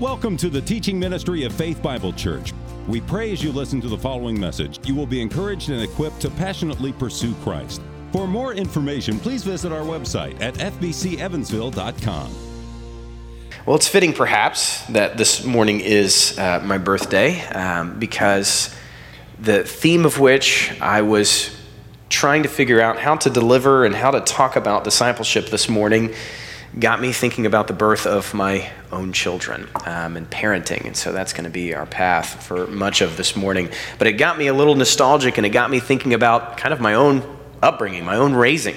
Welcome to the teaching ministry of Faith Bible Church. We pray as you listen to the following message, you will be encouraged and equipped to passionately pursue Christ. For more information, please visit our website at fbcevansville.com. Well, it's fitting perhaps that this morning is uh, my birthday um, because the theme of which I was trying to figure out how to deliver and how to talk about discipleship this morning got me thinking about the birth of my own children um, and parenting. And so that's going to be our path for much of this morning. But it got me a little nostalgic and it got me thinking about kind of my own upbringing, my own raising.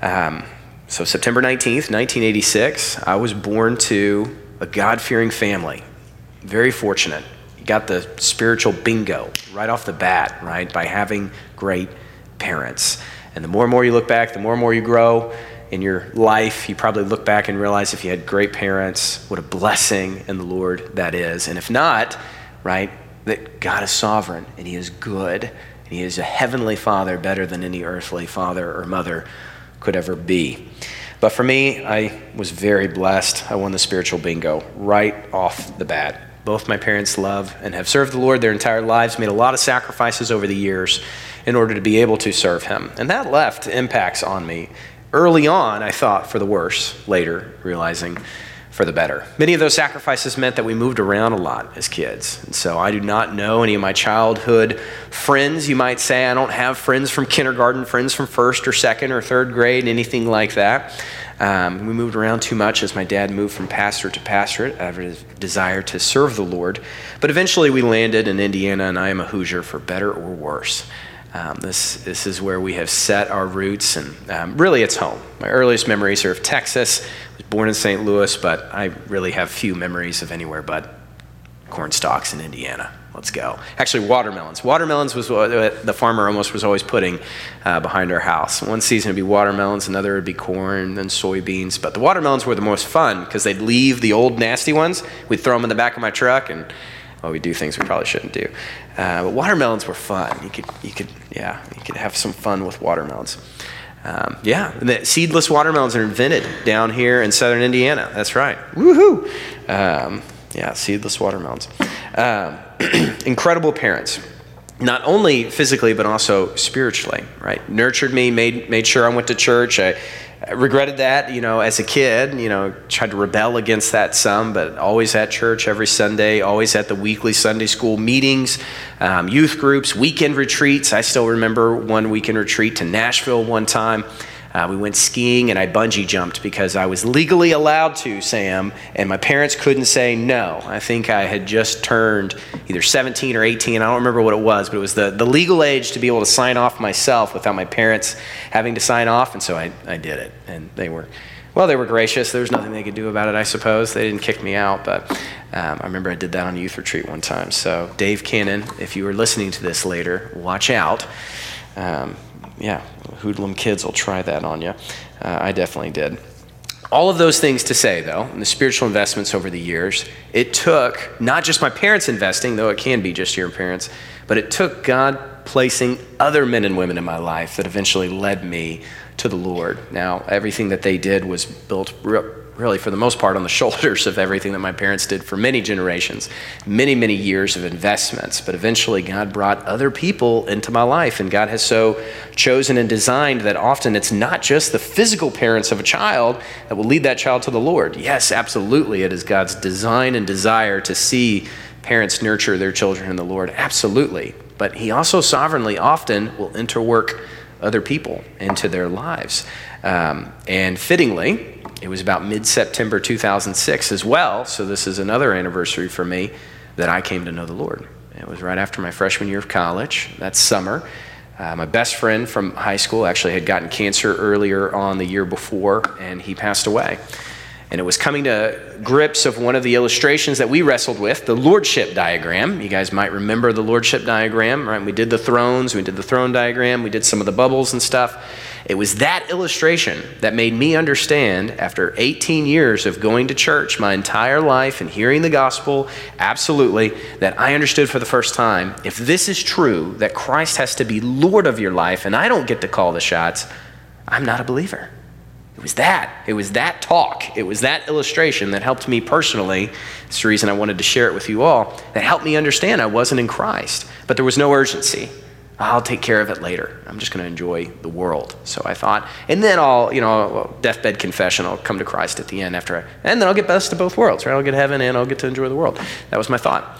Um, so, September 19th, 1986, I was born to a God fearing family. Very fortunate. Got the spiritual bingo right off the bat, right, by having great parents. And the more and more you look back, the more and more you grow in your life, you probably look back and realize if you had great parents, what a blessing in the Lord that is. And if not, right, that God is sovereign and He is good and He is a heavenly Father better than any earthly father or mother could ever be. But for me, I was very blessed. I won the spiritual bingo right off the bat. Both my parents love and have served the Lord their entire lives, made a lot of sacrifices over the years in order to be able to serve Him. And that left impacts on me Early on, I thought for the worse, later, realizing for the better. Many of those sacrifices meant that we moved around a lot as kids. And so I do not know any of my childhood friends, you might say. I don't have friends from kindergarten, friends from first or second or third grade, anything like that. Um, we moved around too much as my dad moved from pastor to pastorate out of a desire to serve the Lord. But eventually we landed in Indiana, and I am a Hoosier for better or worse. Um, this, this is where we have set our roots, and um, really it's home. My earliest memories are of Texas. I was born in St. Louis, but I really have few memories of anywhere but corn stalks in Indiana. Let's go. Actually, watermelons. Watermelons was what the farmer almost was always putting uh, behind our house. One season would be watermelons, another would be corn, then soybeans. But the watermelons were the most fun because they'd leave the old nasty ones. We'd throw them in the back of my truck and we do things we probably shouldn't do. Uh, but watermelons were fun. You could, you could, yeah, you could have some fun with watermelons. Um, yeah, the seedless watermelons are invented down here in southern Indiana. That's right. Woohoo! Um, yeah, seedless watermelons. Um, incredible parents, not only physically but also spiritually. Right, nurtured me, made made sure I went to church. I Regretted that, you know, as a kid, you know, tried to rebel against that some, but always at church every Sunday, always at the weekly Sunday school meetings, um, youth groups, weekend retreats. I still remember one weekend retreat to Nashville one time. Uh, we went skiing and I bungee jumped because I was legally allowed to, Sam, and my parents couldn't say no. I think I had just turned either 17 or 18. I don't remember what it was, but it was the, the legal age to be able to sign off myself without my parents having to sign off, and so I, I did it. And they were, well, they were gracious. There was nothing they could do about it, I suppose. They didn't kick me out, but um, I remember I did that on a youth retreat one time. So, Dave Cannon, if you are listening to this later, watch out. Um, yeah, hoodlum kids will try that on you. Uh, I definitely did. All of those things to say, though, and the spiritual investments over the years, it took not just my parents investing, though it can be just your parents, but it took God placing other men and women in my life that eventually led me to the Lord. Now, everything that they did was built really for the most part on the shoulders of everything that my parents did for many generations, many, many years of investments. But eventually, God brought other people into my life, and God has so chosen and designed that often it's not just the physical parents of a child that will lead that child to the Lord. Yes, absolutely, it is God's design and desire to see parents nurture their children in the Lord. Absolutely. But He also sovereignly often will interwork other people into their lives. Um, and fittingly, it was about mid September 2006 as well, so this is another anniversary for me that I came to know the Lord. It was right after my freshman year of college, that summer. Uh, my best friend from high school actually had gotten cancer earlier on the year before, and he passed away. And it was coming to grips of one of the illustrations that we wrestled with, the lordship diagram. You guys might remember the lordship diagram, right? We did the thrones, we did the throne diagram, we did some of the bubbles and stuff. It was that illustration that made me understand, after 18 years of going to church my entire life and hearing the gospel, absolutely, that I understood for the first time if this is true, that Christ has to be Lord of your life and I don't get to call the shots, I'm not a believer. It was that. It was that talk. It was that illustration that helped me personally. It's the reason I wanted to share it with you all. That helped me understand I wasn't in Christ, but there was no urgency. I'll take care of it later. I'm just going to enjoy the world. So I thought. And then I'll, you know, deathbed confession, I'll come to Christ at the end after, I, and then I'll get best of both worlds, right? I'll get heaven and I'll get to enjoy the world. That was my thought.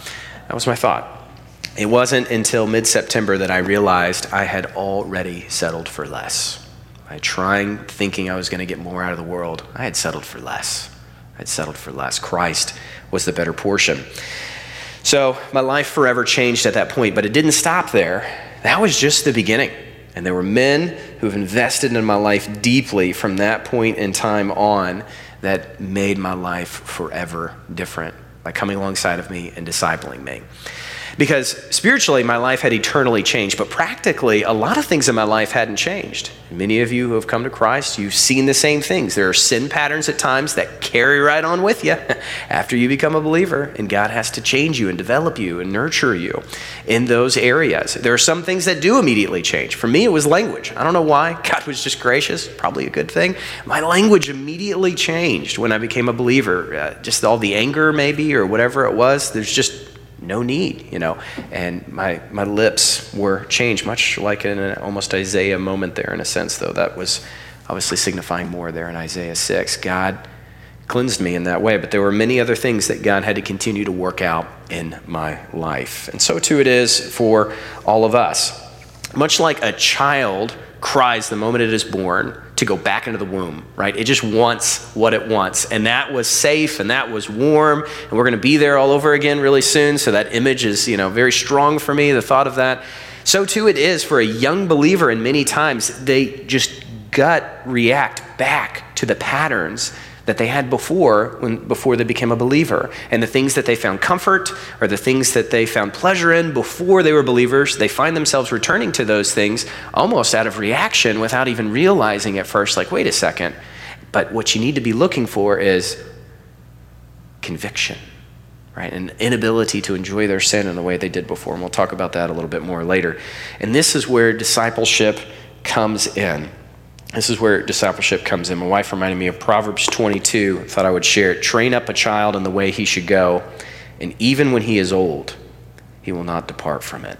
That was my thought. It wasn't until mid September that I realized I had already settled for less. By trying, thinking I was going to get more out of the world, I had settled for less. I had settled for less. Christ was the better portion. So my life forever changed at that point, but it didn't stop there. That was just the beginning. And there were men who've invested in my life deeply from that point in time on that made my life forever different by coming alongside of me and discipling me. Because spiritually, my life had eternally changed, but practically, a lot of things in my life hadn't changed. Many of you who have come to Christ, you've seen the same things. There are sin patterns at times that carry right on with you after you become a believer, and God has to change you and develop you and nurture you in those areas. There are some things that do immediately change. For me, it was language. I don't know why. God was just gracious, probably a good thing. My language immediately changed when I became a believer. Uh, just all the anger, maybe, or whatever it was. There's just no need, you know. And my, my lips were changed, much like in an almost Isaiah moment there, in a sense, though. That was obviously signifying more there in Isaiah 6. God cleansed me in that way, but there were many other things that God had to continue to work out in my life. And so too it is for all of us. Much like a child cries the moment it is born, to go back into the womb, right? It just wants what it wants. And that was safe and that was warm. And we're going to be there all over again really soon. So that image is, you know, very strong for me, the thought of that. So too it is for a young believer, and many times they just gut react back to the patterns that they had before when before they became a believer. And the things that they found comfort or the things that they found pleasure in before they were believers they find themselves returning to those things almost out of reaction without even realizing at first like wait a second. But what you need to be looking for is conviction right? An inability to enjoy their sin in the way they did before. And we'll talk about that a little bit more later. And this is where discipleship comes in this is where discipleship comes in. My wife reminded me of Proverbs 22. I thought I would share it. Train up a child in the way he should go, and even when he is old, he will not depart from it.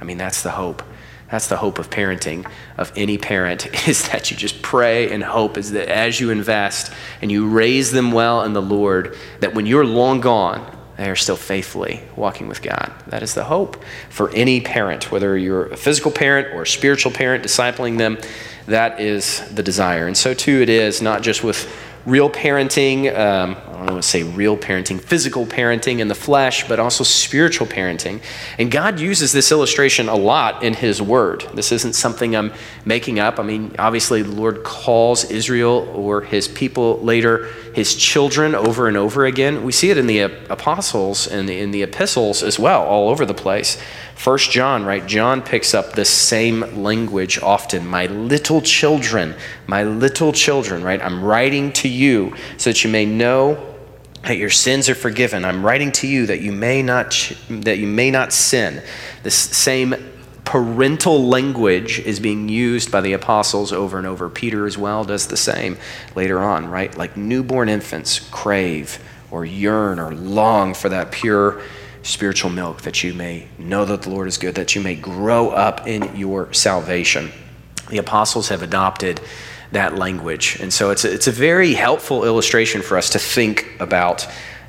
I mean, that's the hope. That's the hope of parenting, of any parent, is that you just pray and hope is that as you invest and you raise them well in the Lord, that when you're long gone, they are still faithfully walking with God. That is the hope for any parent, whether you're a physical parent or a spiritual parent, discipling them that is the desire. And so, too, it is not just with real parenting, um, I don't want to say real parenting, physical parenting in the flesh, but also spiritual parenting. And God uses this illustration a lot in His Word. This isn't something I'm making up. I mean, obviously, the Lord calls Israel or His people later His children over and over again. We see it in the apostles and in the epistles as well, all over the place. First John, right? John picks up the same language often. My little children, my little children, right? I'm writing to you so that you may know that your sins are forgiven. I'm writing to you that you may not that you may not sin. This same parental language is being used by the apostles over and over. Peter as well does the same later on, right? Like newborn infants crave or yearn or long for that pure spiritual milk, that you may know that the Lord is good, that you may grow up in your salvation. The apostles have adopted that language. And so it's a, it's a very helpful illustration for us to think about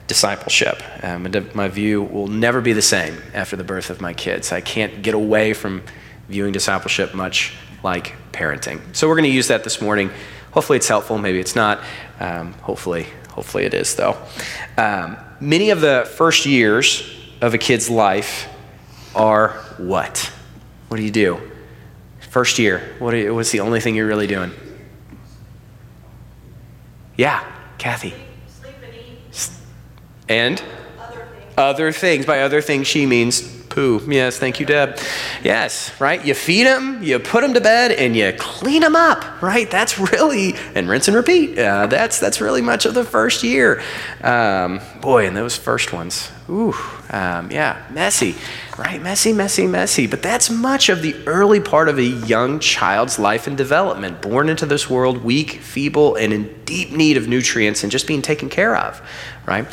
discipleship. Um, my view will never be the same after the birth of my kids. I can't get away from viewing discipleship much like parenting. So we're going to use that this morning. Hopefully it's helpful. Maybe it's not. Um, hopefully, hopefully it is though. Um, many of the first years of a kid's life are what? What do you do? First year, what you, what's the only thing you're really doing? Yeah, Kathy. Sleep and eat. And? Other things. Other things. By other things, she means Poo. Yes, thank you, Deb. Yes, right? You feed them, you put them to bed, and you clean them up, right? That's really, and rinse and repeat. Uh, that's, that's really much of the first year. Um, boy, and those first ones, ooh, um, yeah, messy, right? Messy, messy, messy. But that's much of the early part of a young child's life and development, born into this world weak, feeble, and in deep need of nutrients and just being taken care of, right?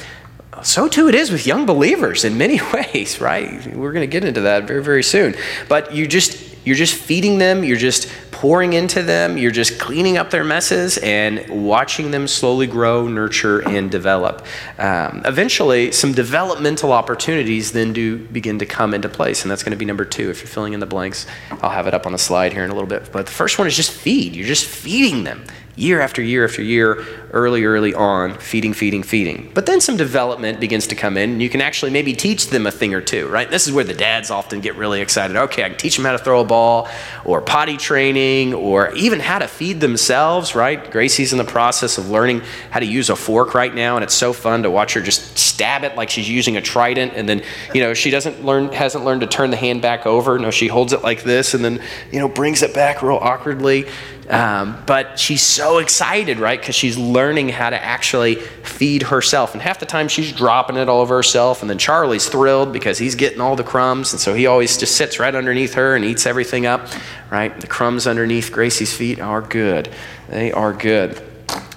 so too it is with young believers in many ways, right? We're going to get into that very, very soon. But you just you're just feeding them, you're just pouring into them, you're just cleaning up their messes and watching them slowly grow, nurture, and develop. Um, eventually, some developmental opportunities then do begin to come into place, and that's going to be number two. If you're filling in the blanks, I'll have it up on the slide here in a little bit. But the first one is just feed. You're just feeding them year after year after year, early, early on, feeding, feeding, feeding. But then some development begins to come in, and you can actually maybe teach them a thing or two, right? This is where the dads often get really excited. Okay, I can teach them how to throw a ball, or potty training, or even how to feed themselves, right? Gracie's in the process of learning how to use a fork right now, and it's so fun to watch her just stab it like she's using a trident, and then, you know, she doesn't learn, hasn't learned to turn the hand back over. No, she holds it like this, and then, you know, brings it back real awkwardly. Um, but she's so excited, right? Because she's learning how to actually feed herself. And half the time she's dropping it all over herself. And then Charlie's thrilled because he's getting all the crumbs. And so he always just sits right underneath her and eats everything up, right? The crumbs underneath Gracie's feet are good. They are good.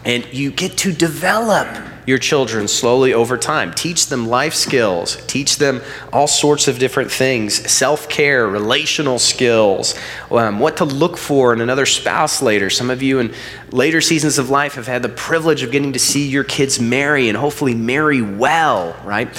And you get to develop your children slowly over time. Teach them life skills, teach them all sorts of different things self care, relational skills, um, what to look for in another spouse later. Some of you in later seasons of life have had the privilege of getting to see your kids marry and hopefully marry well, right?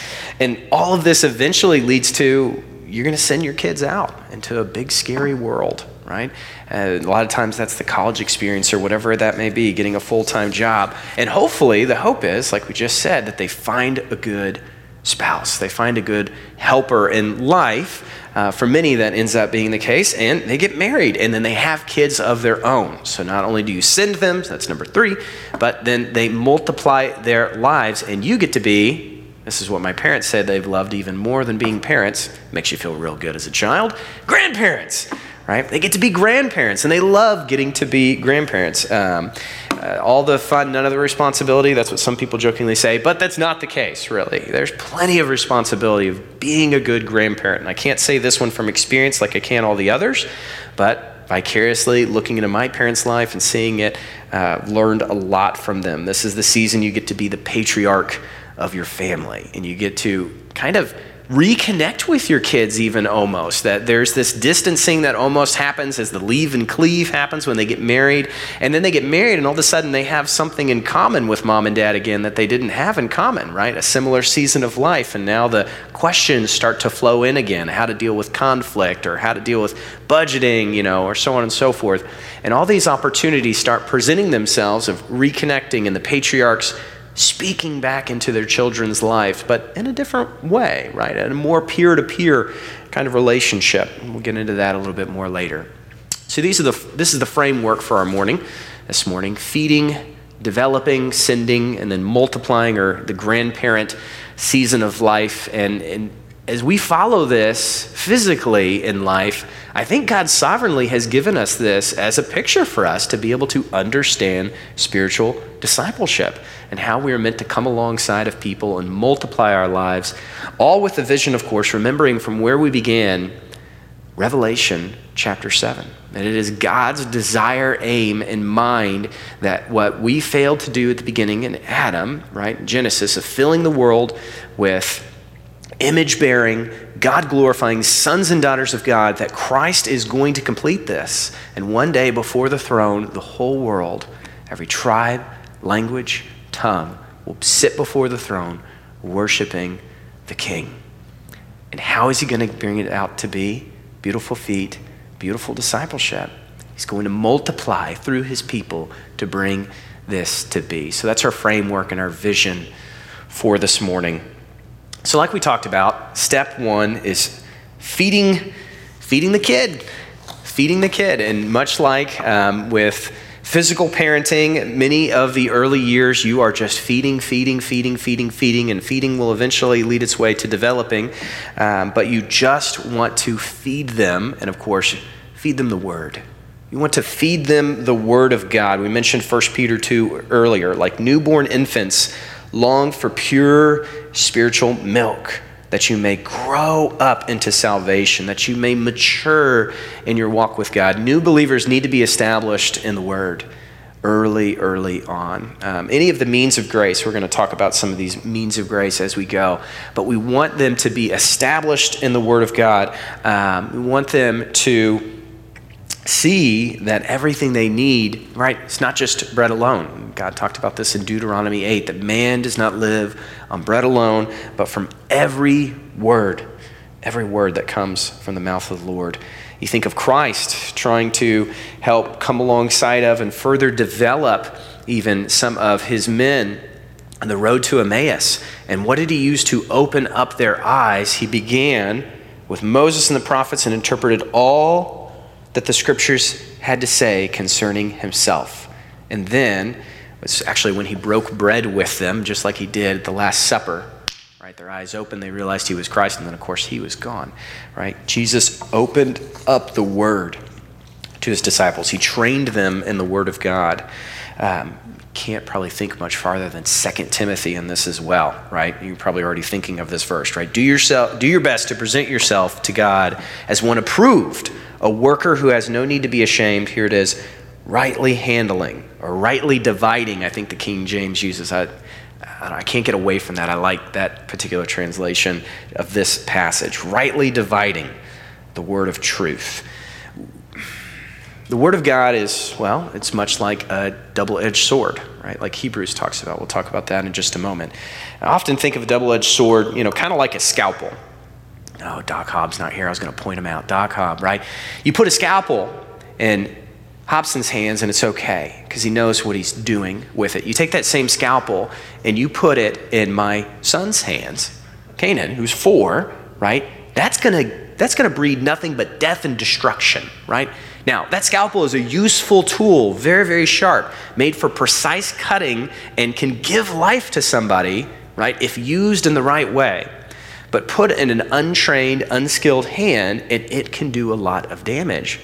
And all of this eventually leads to you're going to send your kids out into a big, scary world right? Uh, a lot of times that's the college experience or whatever that may be, getting a full time job. And hopefully, the hope is, like we just said, that they find a good spouse, they find a good helper in life. Uh, for many, that ends up being the case, and they get married, and then they have kids of their own. So not only do you send them, that's number three, but then they multiply their lives, and you get to be this is what my parents said they've loved even more than being parents. Makes you feel real good as a child. Grandparents, right? They get to be grandparents, and they love getting to be grandparents. Um, uh, all the fun, none of the responsibility. That's what some people jokingly say, but that's not the case, really. There's plenty of responsibility of being a good grandparent. And I can't say this one from experience like I can all the others, but vicariously looking into my parents' life and seeing it, uh, learned a lot from them. This is the season you get to be the patriarch of your family, and you get to kind of reconnect with your kids even almost that there's this distancing that almost happens as the leave and cleave happens when they get married. And then they get married and all of a sudden they have something in common with mom and dad again that they didn't have in common right? A similar season of life. And now the questions start to flow in again. How to deal with conflict or how to deal with budgeting you know or so on and so forth. And all these opportunities start presenting themselves of reconnecting and the patriarchs speaking back into their children's life, but in a different way, right? In a more peer to peer kind of relationship. We'll get into that a little bit more later. So these are the, this is the framework for our morning this morning feeding, developing, sending, and then multiplying, or the grandparent season of life. And, and as we follow this physically in life, I think God sovereignly has given us this as a picture for us to be able to understand spiritual discipleship and how we are meant to come alongside of people and multiply our lives, all with the vision, of course, remembering from where we began, Revelation chapter 7. That it is God's desire, aim, and mind that what we failed to do at the beginning in Adam, right, Genesis, of filling the world with image bearing, God glorifying sons and daughters of God, that Christ is going to complete this. And one day before the throne, the whole world, every tribe, language, tongue will sit before the throne worshiping the King. And how is he going to bring it out to be? Beautiful feet, beautiful discipleship. He's going to multiply through his people to bring this to be. So that's our framework and our vision for this morning. So, like we talked about, step one is feeding, feeding the kid, feeding the kid. And much like um, with Physical parenting, many of the early years, you are just feeding, feeding, feeding, feeding, feeding, and feeding will eventually lead its way to developing. Um, but you just want to feed them, and of course, feed them the Word. You want to feed them the Word of God. We mentioned 1 Peter 2 earlier. Like newborn infants, long for pure spiritual milk that you may grow up into salvation, that you may mature in your walk with God. New believers need to be established in the Word early, early on. Um, any of the means of grace, we're going to talk about some of these means of grace as we go, but we want them to be established in the Word of God. Um, we want them to see that everything they need, right, it's not just bread alone. God talked about this in Deuteronomy 8 that man does not live on bread alone, but from every word, every word that comes from the mouth of the Lord. You think of Christ trying to help come alongside of and further develop even some of his men on the road to Emmaus. And what did he use to open up their eyes? He began with Moses and the prophets and interpreted all that the scriptures had to say concerning himself. And then, it's actually when he broke bread with them, just like he did at the Last Supper, right? Their eyes opened, they realized he was Christ, and then, of course, he was gone, right? Jesus opened up the word to his disciples, he trained them in the word of God. Um, can't probably think much farther than 2 Timothy in this as well, right? You're probably already thinking of this verse, right? Do yourself do your best to present yourself to God as one approved a worker who has no need to be ashamed. Here it is rightly handling or rightly dividing. I think the King James uses. I, I can't get away from that. I like that particular translation of this passage. Rightly dividing the word of truth. The word of God is, well, it's much like a double edged sword, right? Like Hebrews talks about. We'll talk about that in just a moment. I often think of a double edged sword, you know, kind of like a scalpel. Oh, Doc Hobbs not here. I was going to point him out. Doc Hobbs, right? You put a scalpel in Hobson's hands and it's okay because he knows what he's doing with it. You take that same scalpel and you put it in my son's hands, Canaan, who's four, right? That's going to that's going to breed nothing but death and destruction, right? Now, that scalpel is a useful tool, very, very sharp, made for precise cutting and can give life to somebody, right, if used in the right way. But put in an untrained, unskilled hand, and it can do a lot of damage.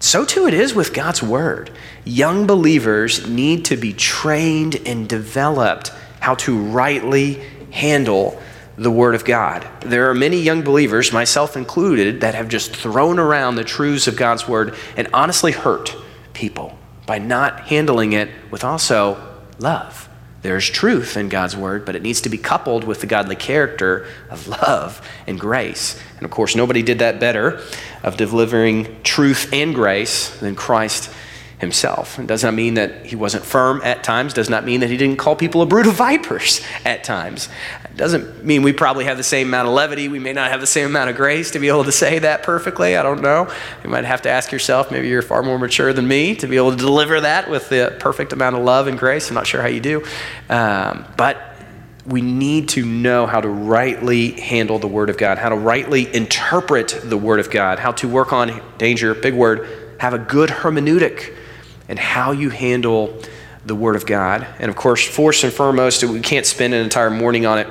So too it is with God's word. Young believers need to be trained and developed how to rightly handle the Word of God. There are many young believers, myself included, that have just thrown around the truths of God's Word and honestly hurt people by not handling it with also love. There's truth in God's word, but it needs to be coupled with the godly character of love and grace. And of course, nobody did that better of delivering truth and grace than Christ himself. It does not mean that he wasn't firm at times, does not mean that he didn't call people a brood of vipers at times. It doesn't mean we probably have the same amount of levity. We may not have the same amount of grace to be able to say that perfectly. I don't know. You might have to ask yourself, maybe you're far more mature than me to be able to deliver that with the perfect amount of love and grace. I'm not sure how you do. Um, but we need to know how to rightly handle the Word of God, how to rightly interpret the Word of God, how to work on danger, big word, have a good hermeneutic and how you handle the Word of God. And of course, first and foremost, we can't spend an entire morning on it,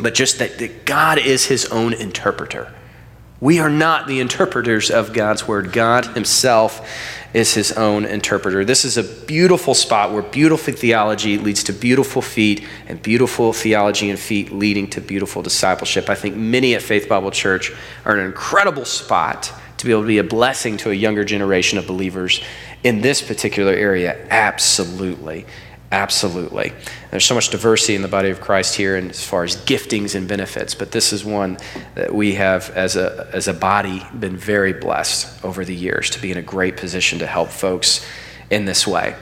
but just that, that God is His own interpreter. We are not the interpreters of God's Word. God Himself is His own interpreter. This is a beautiful spot where beautiful theology leads to beautiful feet, and beautiful theology and feet leading to beautiful discipleship. I think many at Faith Bible Church are in an incredible spot to be able to be a blessing to a younger generation of believers in this particular area? Absolutely. Absolutely. There's so much diversity in the body of Christ here and as far as giftings and benefits, but this is one that we have as a, as a body been very blessed over the years to be in a great position to help folks in this way.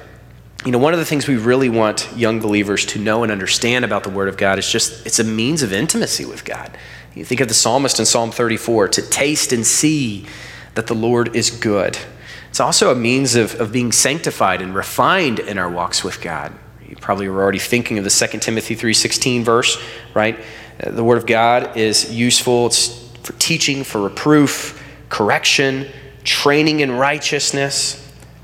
You know, one of the things we really want young believers to know and understand about the Word of God is just it's a means of intimacy with God. You think of the psalmist in Psalm 34 to taste and see that the Lord is good. It's also a means of, of being sanctified and refined in our walks with God. You probably were already thinking of the 2 Timothy 3.16 verse, right? Uh, the Word of God is useful. It's for teaching, for reproof, correction, training in righteousness,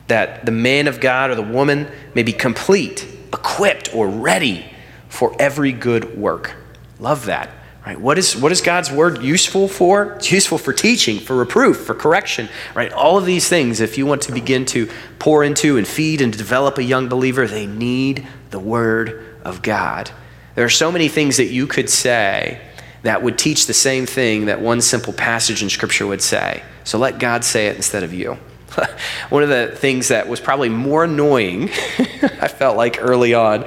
that the man of God or the woman may be complete, equipped, or ready for every good work. Love that. Right? What, is, what is God's word useful for? It's useful for teaching, for reproof, for correction, right? All of these things, if you want to begin to pour into and feed and develop a young believer, they need the word of God. There are so many things that you could say that would teach the same thing that one simple passage in Scripture would say. So let God say it instead of you. one of the things that was probably more annoying, I felt like early on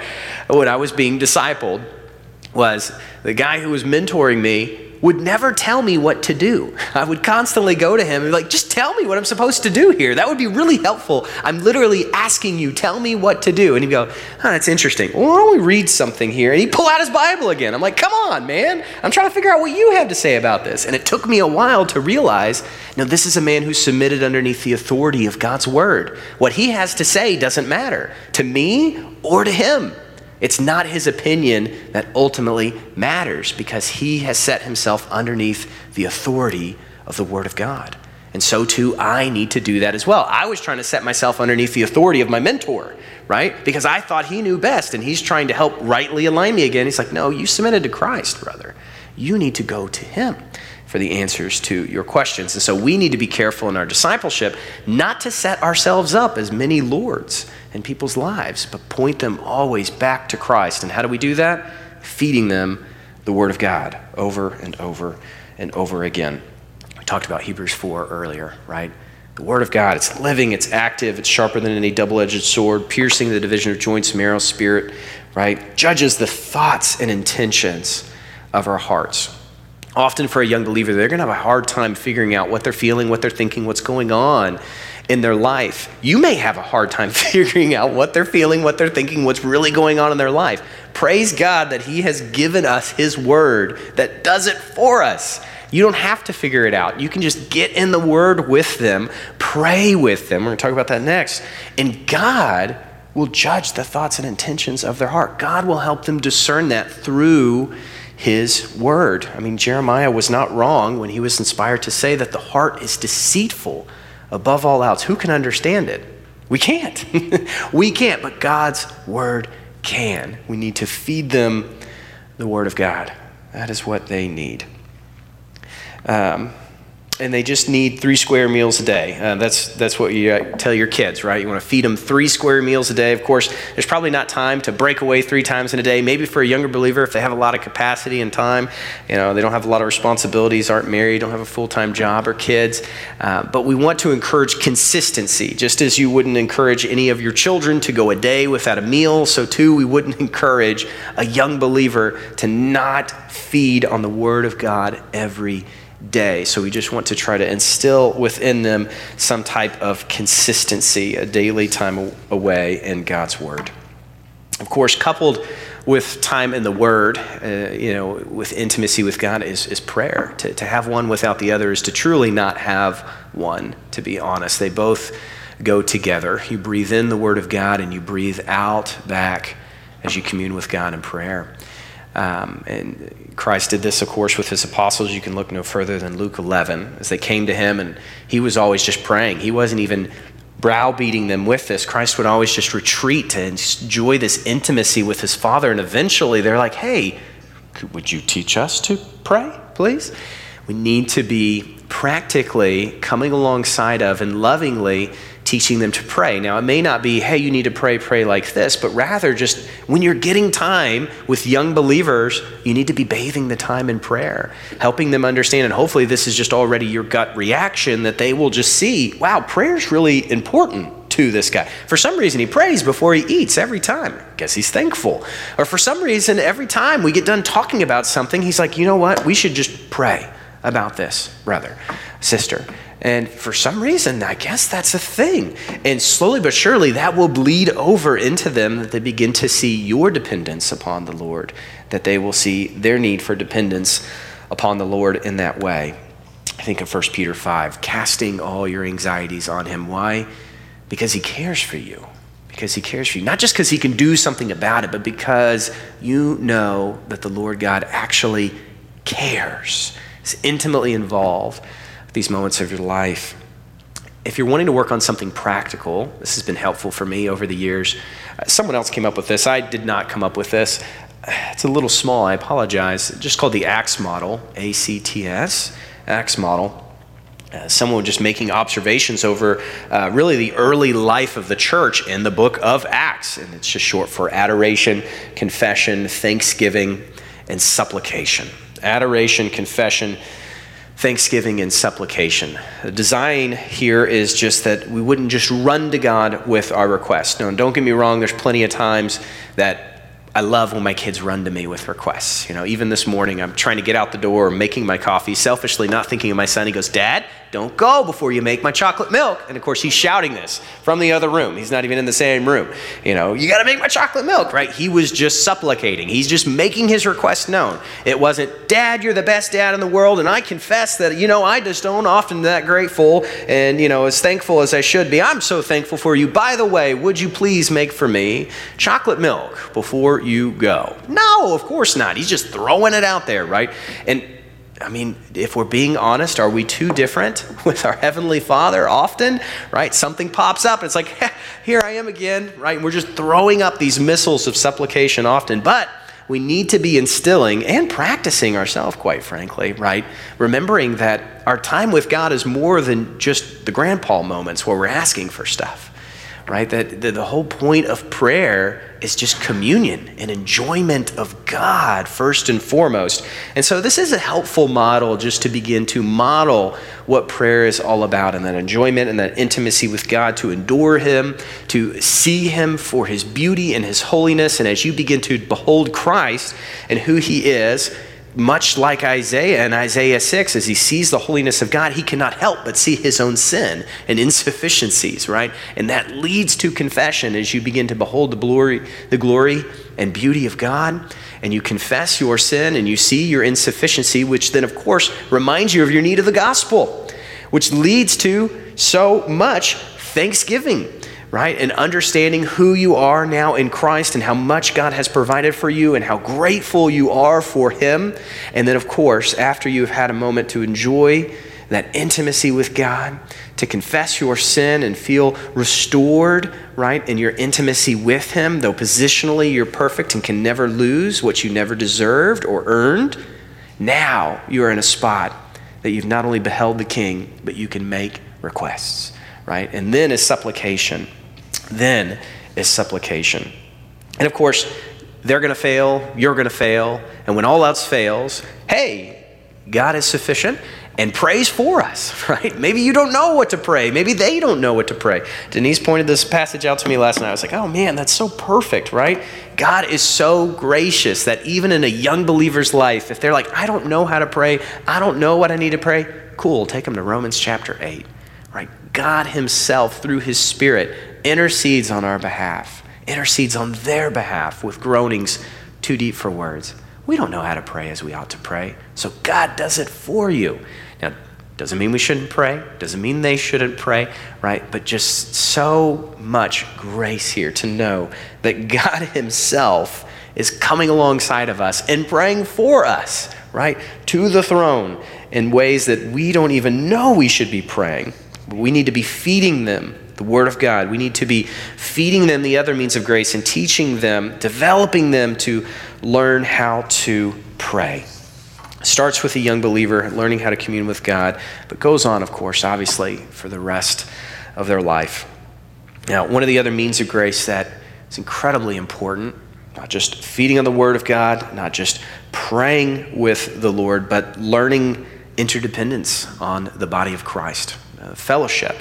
when I was being discipled, was the guy who was mentoring me would never tell me what to do. I would constantly go to him and be like, just tell me what I'm supposed to do here. That would be really helpful. I'm literally asking you, tell me what to do. And he'd go, oh, that's interesting. Well, why don't we read something here? And he'd pull out his Bible again. I'm like, come on, man. I'm trying to figure out what you have to say about this. And it took me a while to realize, no, this is a man who's submitted underneath the authority of God's word. What he has to say doesn't matter to me or to him. It's not his opinion that ultimately matters because he has set himself underneath the authority of the Word of God. And so too, I need to do that as well. I was trying to set myself underneath the authority of my mentor, right? Because I thought he knew best and he's trying to help rightly align me again. He's like, no, you submitted to Christ, brother. You need to go to him for the answers to your questions. And so we need to be careful in our discipleship not to set ourselves up as many lords in people's lives, but point them always back to Christ. And how do we do that? Feeding them the Word of God over and over and over again. We talked about Hebrews 4 earlier, right? The Word of God, it's living, it's active, it's sharper than any double edged sword, piercing the division of joints, marrow, spirit, right? Judges the thoughts and intentions of our hearts. Often for a young believer, they're going to have a hard time figuring out what they're feeling, what they're thinking, what's going on in their life. You may have a hard time figuring out what they're feeling, what they're thinking, what's really going on in their life. Praise God that He has given us His Word that does it for us. You don't have to figure it out. You can just get in the Word with them, pray with them. We're going to talk about that next. And God will judge the thoughts and intentions of their heart. God will help them discern that through his word. I mean, Jeremiah was not wrong when he was inspired to say that the heart is deceitful above all else. Who can understand it? We can't. we can't, but God's word can. We need to feed them the word of God. That is what they need. Um, and they just need three square meals a day. Uh, that's, that's what you uh, tell your kids, right? You want to feed them three square meals a day. Of course, there's probably not time to break away three times in a day. Maybe for a younger believer, if they have a lot of capacity and time, you know, they don't have a lot of responsibilities, aren't married, don't have a full time job or kids. Uh, but we want to encourage consistency. Just as you wouldn't encourage any of your children to go a day without a meal, so too we wouldn't encourage a young believer to not feed on the Word of God every day. So we just want to try to instill within them some type of consistency, a daily time away in God's Word. Of course, coupled with time in the Word, uh, you know, with intimacy with God is, is prayer. To, to have one without the other is to truly not have one, to be honest. They both go together. You breathe in the Word of God and you breathe out back as you commune with God in prayer. Um, and Christ did this, of course, with his apostles. You can look no further than Luke 11 as they came to him, and he was always just praying. He wasn't even browbeating them with this. Christ would always just retreat to enjoy this intimacy with his Father, and eventually they're like, hey, would you teach us to pray, please? We need to be practically coming alongside of and lovingly teaching them to pray. Now, it may not be, hey, you need to pray, pray like this, but rather just when you're getting time with young believers, you need to be bathing the time in prayer, helping them understand. And hopefully, this is just already your gut reaction that they will just see, wow, prayer is really important to this guy. For some reason, he prays before he eats every time. I guess he's thankful. Or for some reason, every time we get done talking about something, he's like, you know what? We should just pray about this, brother, sister. And for some reason, I guess that's a thing. And slowly but surely, that will bleed over into them that they begin to see your dependence upon the Lord, that they will see their need for dependence upon the Lord in that way. I think of 1 Peter 5, casting all your anxieties on Him. Why? Because He cares for you. Because He cares for you. Not just because He can do something about it, but because you know that the Lord God actually cares, is intimately involved these moments of your life. if you're wanting to work on something practical, this has been helpful for me over the years. Uh, someone else came up with this. I did not come up with this. It's a little small, I apologize. just called the ACTS model, A C T S, ACTS model. Uh, someone just making observations over uh, really the early life of the church in the book of Acts. And it's just short for adoration, confession, thanksgiving, and supplication. Adoration, confession, thanksgiving, and supplication. The design here is just that we wouldn't just run to God with our requests. No, don't get me wrong, there's plenty of times that I love when my kids run to me with requests. You know, even this morning, I'm trying to get out the door, making my coffee, selfishly not thinking of my son. He goes, Dad, don't go before you make my chocolate milk. And of course, he's shouting this from the other room. He's not even in the same room. You know, you got to make my chocolate milk, right? He was just supplicating. He's just making his request known. It wasn't, Dad, you're the best dad in the world. And I confess that, you know, I just don't often that grateful and, you know, as thankful as I should be. I'm so thankful for you. By the way, would you please make for me chocolate milk before you go? No, of course not. He's just throwing it out there, right? And I mean, if we're being honest, are we too different with our Heavenly Father often? Right? Something pops up, and it's like, here I am again, right? And we're just throwing up these missiles of supplication often. But we need to be instilling and practicing ourselves, quite frankly, right? Remembering that our time with God is more than just the grandpa moments where we're asking for stuff right? That the, whole point of prayer is just communion and enjoyment of God first and foremost. And so this is a helpful model just to begin to model what prayer is all about and that enjoyment and that intimacy with God, to endure Him, to see Him for His beauty and His holiness. And as you begin to behold Christ and who He is, much like Isaiah in Isaiah 6, as he sees the holiness of God, he cannot help but see his own sin and insufficiencies, right? And that leads to confession as you begin to behold the glory, the glory and beauty of God, and you confess your sin and you see your insufficiency, which then, of course, reminds you of your need of the gospel, which leads to so much thanksgiving right? And understanding who you are now in Christ and how much God has provided for you and how grateful you are for Him. And then, of course, after you've had a moment to enjoy that intimacy with God, to confess your sin and feel restored, right, in your intimacy with Him, though positionally you're perfect and can never lose what you never deserved or earned, now you are in a spot that you've not only beheld the King, but you can make requests, right? And then is supplication then is supplication. And of course, they're going to fail, you're going to fail, and when all else fails, hey, God is sufficient and prays for us, right? Maybe you don't know what to pray. Maybe they don't know what to pray. Denise pointed this passage out to me last night. I was like, oh man, that's so perfect, right? God is so gracious that even in a young believer's life, if they're like, I don't know how to pray, I don't know what I need to pray, cool, take them to Romans chapter 8, right? God Himself, through His Spirit, intercedes on our behalf, intercedes on their behalf with groanings too deep for words. We don't know how to pray as we ought to pray, so God does it for you. Now, doesn't mean we shouldn't pray, doesn't mean they shouldn't pray, right? But just so much grace here to know that God Himself is coming alongside of us and praying for us, right? To the throne in ways that we don't even know we should be praying. We need to be feeding them the Word of God. We need to be feeding them the other means of grace and teaching them, developing them to learn how to pray. Starts with a young believer learning how to commune with God, but goes on, of course, obviously, for the rest of their life. Now, one of the other means of grace that is incredibly important, not just feeding on the Word of God, not just praying with the Lord, but learning interdependence on the body of Christ, uh, fellowship.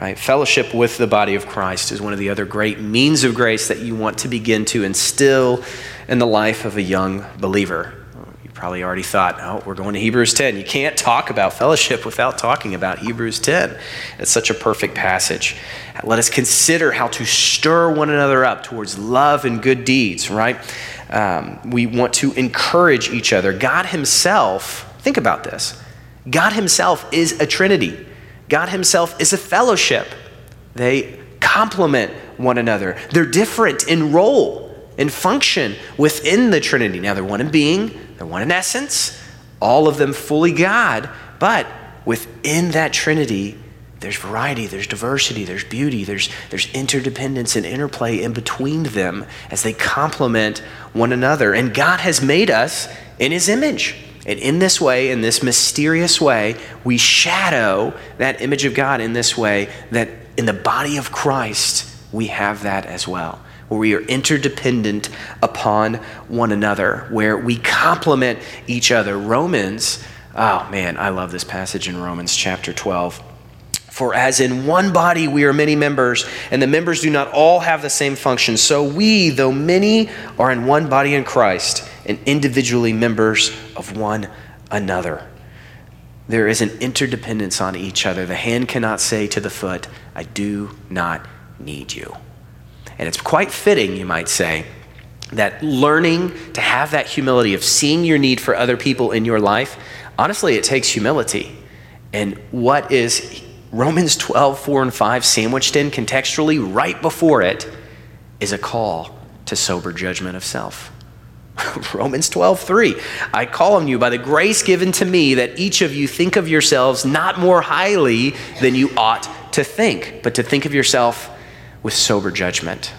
Right? Fellowship with the body of Christ is one of the other great means of grace that you want to begin to instill in the life of a young believer. You probably already thought, oh, we're going to Hebrews 10. You can't talk about fellowship without talking about Hebrews 10. It's such a perfect passage. Let us consider how to stir one another up towards love and good deeds, right? Um, we want to encourage each other. God Himself, think about this God Himself is a Trinity. God Himself is a fellowship. They complement one another. They're different in role and function within the Trinity. Now, they're one in being, they're one in essence, all of them fully God, but within that Trinity, there's variety, there's diversity, there's beauty, there's, there's interdependence and interplay in between them as they complement one another. And God has made us in His image. And in this way, in this mysterious way, we shadow that image of God in this way that in the body of Christ, we have that as well, where we are interdependent upon one another, where we complement each other. Romans, oh man, I love this passage in Romans chapter 12. For as in one body we are many members, and the members do not all have the same function, so we, though many, are in one body in Christ, and individually members of one another. There is an interdependence on each other. The hand cannot say to the foot, I do not need you. And it's quite fitting, you might say, that learning to have that humility of seeing your need for other people in your life, honestly, it takes humility. And what is Romans 12, 4 and 5, sandwiched in contextually right before it, is a call to sober judgment of self. Romans 12, 3. I call on you by the grace given to me that each of you think of yourselves not more highly than you ought to think, but to think of yourself with sober judgment.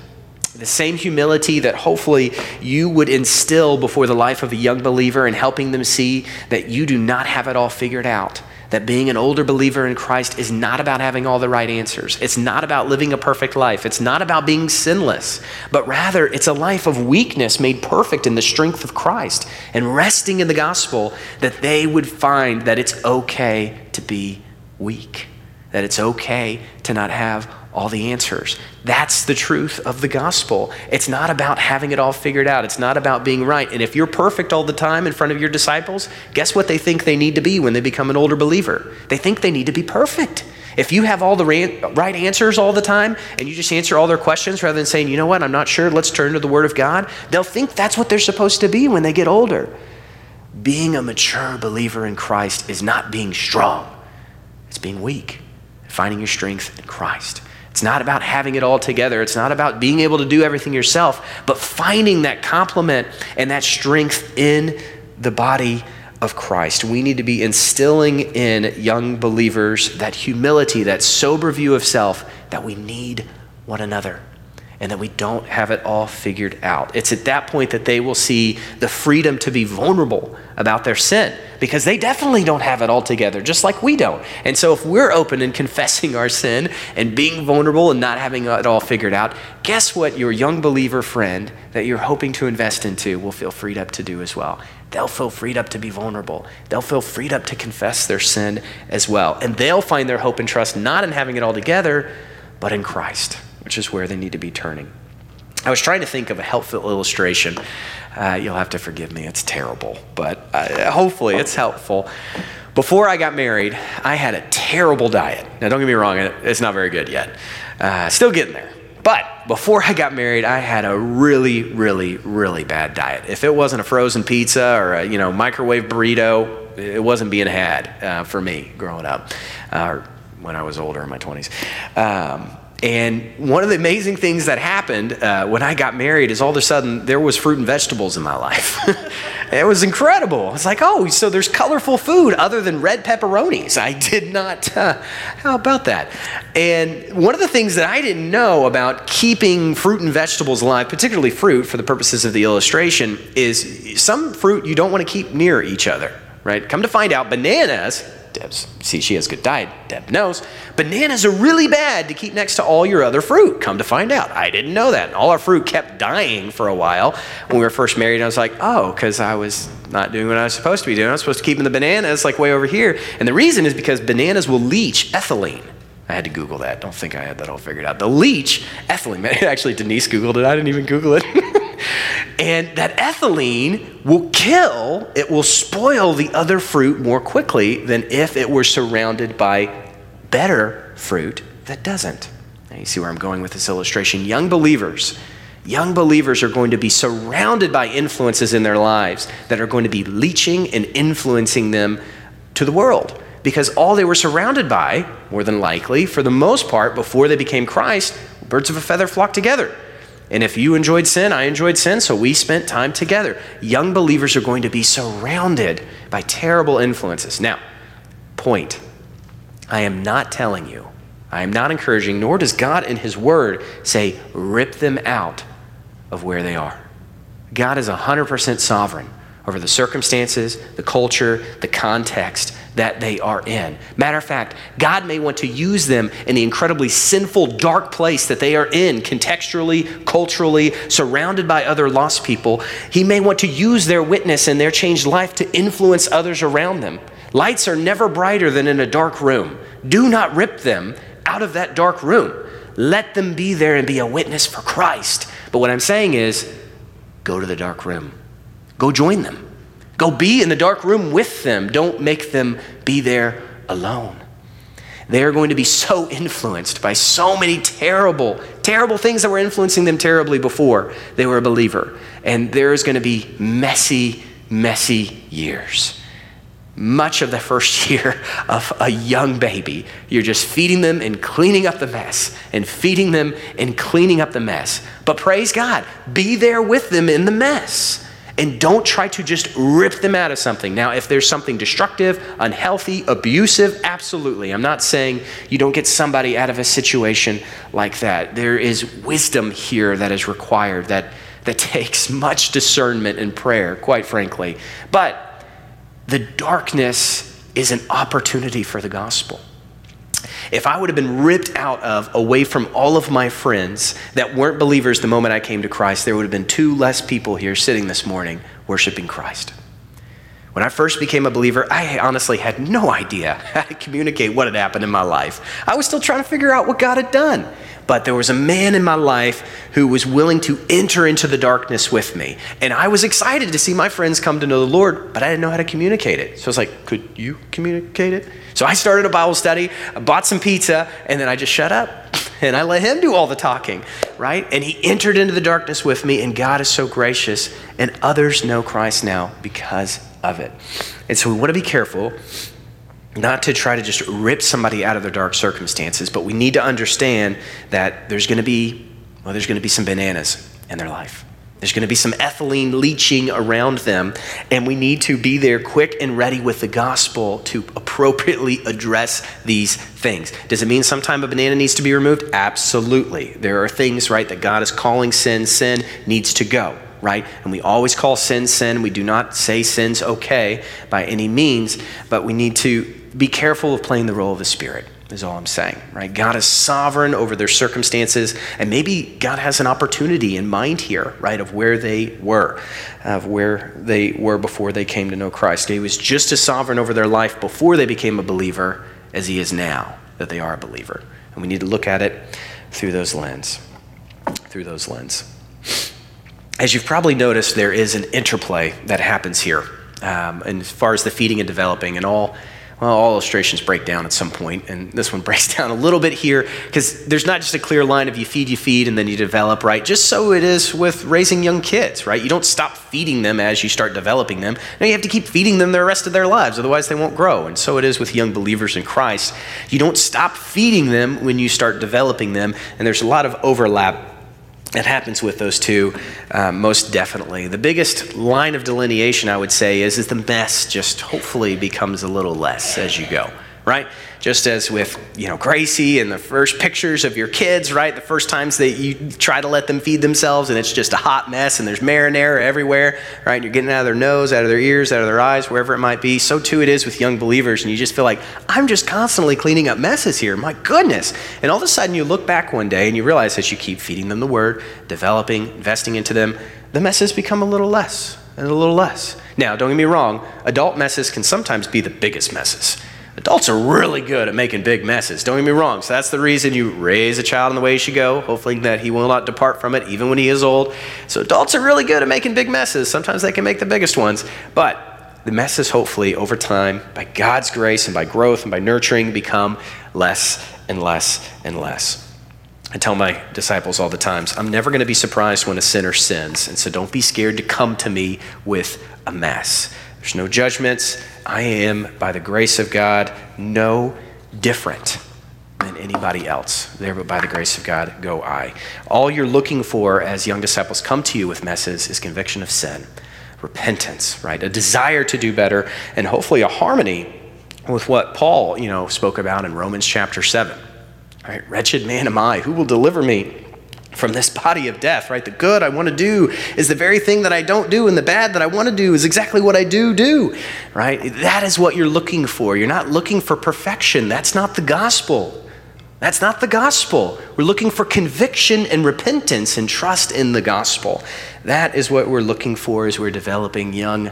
The same humility that hopefully you would instill before the life of a young believer and helping them see that you do not have it all figured out that being an older believer in Christ is not about having all the right answers. It's not about living a perfect life. It's not about being sinless, but rather it's a life of weakness made perfect in the strength of Christ and resting in the gospel that they would find that it's okay to be weak, that it's okay to not have all the answers. That's the truth of the gospel. It's not about having it all figured out. It's not about being right. And if you're perfect all the time in front of your disciples, guess what they think they need to be when they become an older believer? They think they need to be perfect. If you have all the right answers all the time and you just answer all their questions rather than saying, you know what, I'm not sure, let's turn to the Word of God, they'll think that's what they're supposed to be when they get older. Being a mature believer in Christ is not being strong, it's being weak, finding your strength in Christ. It's not about having it all together. It's not about being able to do everything yourself, but finding that complement and that strength in the body of Christ. We need to be instilling in young believers that humility, that sober view of self, that we need one another and that we don't have it all figured out. It's at that point that they will see the freedom to be vulnerable about their sin because they definitely don't have it all together, just like we don't. And so, if we're open and confessing our sin and being vulnerable and not having it all figured out, guess what your young believer friend that you're hoping to invest into will feel freed up to do as well. They'll feel freed up to be vulnerable. They'll feel freed up to confess their sin as well. And they'll find their hope and trust not in having it all together, but in Christ which is where they need to be turning. I was trying to think of a helpful illustration. Uh, you'll have to forgive me, it's terrible, but uh, hopefully it's helpful. Before I got married, I had a terrible diet. Now, don't get me wrong, it's not very good yet. Uh, still getting there. But before I got married, I had a really, really, really bad diet. If it wasn't a frozen pizza or a you know microwave burrito, it wasn't being had uh, for me growing up, uh, when I was older in my 20s. Um, and one of the amazing things that happened uh, when I got married is all of a sudden there was fruit and vegetables in my life. it was incredible. It's like, oh, so there's colorful food other than red pepperonis. I did not, uh, how about that? And one of the things that I didn't know about keeping fruit and vegetables alive, particularly fruit for the purposes of the illustration, is some fruit you don't want to keep near each other, right? Come to find out, bananas Deb's, see, she has good diet. Deb knows. Bananas are really bad to keep next to all your other fruit. Come to find out. I didn't know that. And all our fruit kept dying for a while when we were first married. I was like, oh, because I was not doing what I was supposed to be doing. I was supposed to keep in the bananas like way over here. And the reason is because bananas will leach ethylene. I had to Google that. Don't think I had that all figured out. The leach ethylene. Actually, Denise Googled it. I didn't even Google it. and that ethylene will kill, it will spoil the other fruit more quickly than if it were surrounded by better fruit that doesn't. Now, you see where I'm going with this illustration. Young believers, young believers are going to be surrounded by influences in their lives that are going to be leaching and influencing them to the world because all they were surrounded by, more than likely, for the most part, before they became Christ, birds of a feather flock together. And if you enjoyed sin, I enjoyed sin, so we spent time together. Young believers are going to be surrounded by terrible influences. Now, point I am not telling you, I am not encouraging, nor does God in His Word say, rip them out of where they are. God is 100% sovereign over the circumstances, the culture, the context that they are in. Matter of fact, God may want to use them in the incredibly sinful, dark place that they are in, contextually, culturally, surrounded by other lost people. He may want to use their witness and their changed life to influence others around them. Lights are never brighter than in a dark room. Do not rip them out of that dark room. Let them be there and be a witness for Christ. But what I'm saying is, go to the dark room. Go join them. Go be in the dark room with them. Don't make them be there alone. They are going to be so influenced by so many terrible, terrible things that were influencing them terribly before they were a believer. And there is going to be messy, messy years. Much of the first year of a young baby, you're just feeding them and cleaning up the mess, and feeding them and cleaning up the mess. But praise God, be there with them in the mess and don't try to just rip them out of something. Now, if there's something destructive, unhealthy, abusive, absolutely. I'm not saying you don't get somebody out of a situation like that. There is wisdom here that is required that, that takes much discernment and prayer, quite frankly. But the darkness is an opportunity for the gospel if I would have been ripped out of, away from all of my friends that weren't believers the moment I came to Christ, there would have been two less people here sitting this morning worshiping Christ. When I first became a believer, I honestly had no idea how to communicate what had happened in my life. I was still trying to figure out what God had done. But there was a man in my life who was willing to enter into the darkness with me. And I was excited to see my friends come to know the Lord, but I didn't know how to communicate it. So I was like, could you communicate it? So I started a Bible study, I bought some pizza, and then I just shut up. And I let him do all the talking, right? And he entered into the darkness with me, and God is so gracious, and others know Christ now because of it. And so we want to be careful not to try to just rip somebody out of their dark circumstances, but we need to understand that there's going to be, well, there's going to be some bananas in their life. There's going to be some ethylene leaching around them, and we need to be there quick and ready with the gospel to appropriately address these things. Does it mean sometime a banana needs to be removed? Absolutely. There are things, right, that God is calling sin, sin needs to go right? And we always call sin sin. We do not say sin's okay by any means, but we need to be careful of playing the role of the Spirit, is all I'm saying, right? God is sovereign over their circumstances, and maybe God has an opportunity in mind here, right, of where they were, of where they were before they came to know Christ. He was just as sovereign over their life before they became a believer as he is now that they are a believer. And we need to look at it through those lens, through those lens. As you've probably noticed, there is an interplay that happens here. Um, and as far as the feeding and developing and all well, all illustrations break down at some point, and this one breaks down a little bit here because there's not just a clear line of you feed, you feed, and then you develop, right? Just so it is with raising young kids, right? You don't stop feeding them as you start developing them. Now you have to keep feeding them the rest of their lives, otherwise they won't grow. And so it is with young believers in Christ. You don't stop feeding them when you start developing them, and there's a lot of overlap it happens with those two uh, most definitely. The biggest line of delineation, I would say, is, is the mess just hopefully becomes a little less as you go right? Just as with, you know, Gracie and the first pictures of your kids, right? The first times that you try to let them feed themselves and it's just a hot mess and there's marinara everywhere, right? You're getting out of their nose, out of their ears, out of their eyes, wherever it might be. So too it is with young believers and you just feel like, I'm just constantly cleaning up messes here. My goodness. And all of a sudden you look back one day and you realize as you keep feeding them the word, developing, investing into them, the messes become a little less and a little less. Now, don't get me wrong, adult messes can sometimes be the biggest messes. Adults are really good at making big messes. Don't get me wrong. So that's the reason you raise a child in the way he should go, hoping that he will not depart from it even when he is old. So adults are really good at making big messes. Sometimes they can make the biggest ones. But the messes, hopefully, over time, by God's grace and by growth and by nurturing, become less and less and less. I tell my disciples all the times, I'm never going to be surprised when a sinner sins. And so don't be scared to come to me with a mess. There's no judgments. I am, by the grace of God, no different than anybody else. There, but by the grace of God, go I. All you're looking for as young disciples come to you with messes is conviction of sin, repentance, right? A desire to do better, and hopefully a harmony with what Paul, you know, spoke about in Romans chapter 7. Right? Wretched man am I, who will deliver me from this body of death, right? The good I want to do is the very thing that I don't do, and the bad that I want to do is exactly what I do do, right? That is what you're looking for. You're not looking for perfection. That's not the gospel. That's not the gospel. We're looking for conviction and repentance and trust in the gospel. That is what we're looking for as we're developing young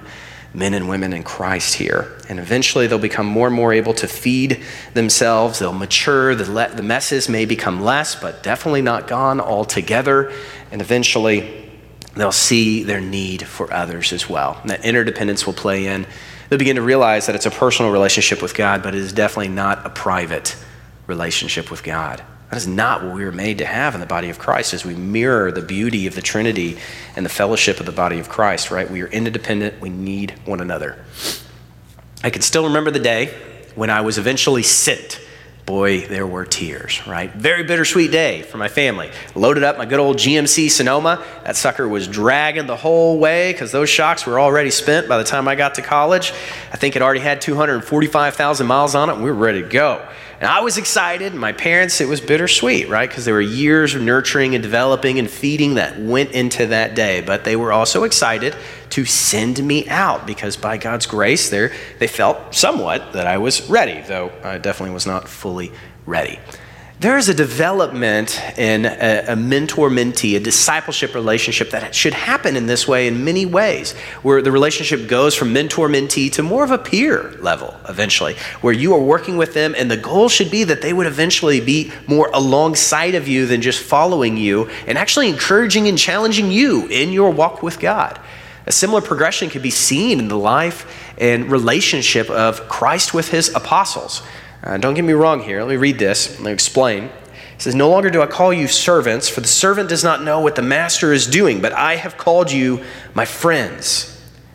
men and women in Christ here. And eventually they'll become more and more able to feed themselves. They'll mature. The, le- the messes may become less, but definitely not gone altogether. And eventually they'll see their need for others as well. And that interdependence will play in. They'll begin to realize that it's a personal relationship with God, but it is definitely not a private relationship with God. That is not what we were made to have in the body of Christ as we mirror the beauty of the Trinity and the fellowship of the body of Christ, right? We are interdependent, we need one another. I can still remember the day when I was eventually sent. Boy, there were tears, right? Very bittersweet day for my family. Loaded up my good old GMC Sonoma. That sucker was dragging the whole way because those shocks were already spent by the time I got to college. I think it already had 245,000 miles on it, and we were ready to go. And I was excited. My parents, it was bittersweet, right? Because there were years of nurturing and developing and feeding that went into that day. But they were also excited to send me out because by God's grace, they felt somewhat that I was ready, though I definitely was not fully ready there is a development in a, a mentor mentee, a discipleship relationship that should happen in this way in many ways, where the relationship goes from mentor mentee to more of a peer level eventually, where you are working with them, and the goal should be that they would eventually be more alongside of you than just following you and actually encouraging and challenging you in your walk with God. A similar progression can be seen in the life and relationship of Christ with his apostles. Uh, don't get me wrong here. Let me read this. Let me explain. It says, No longer do I call you servants, for the servant does not know what the master is doing, but I have called you my friends.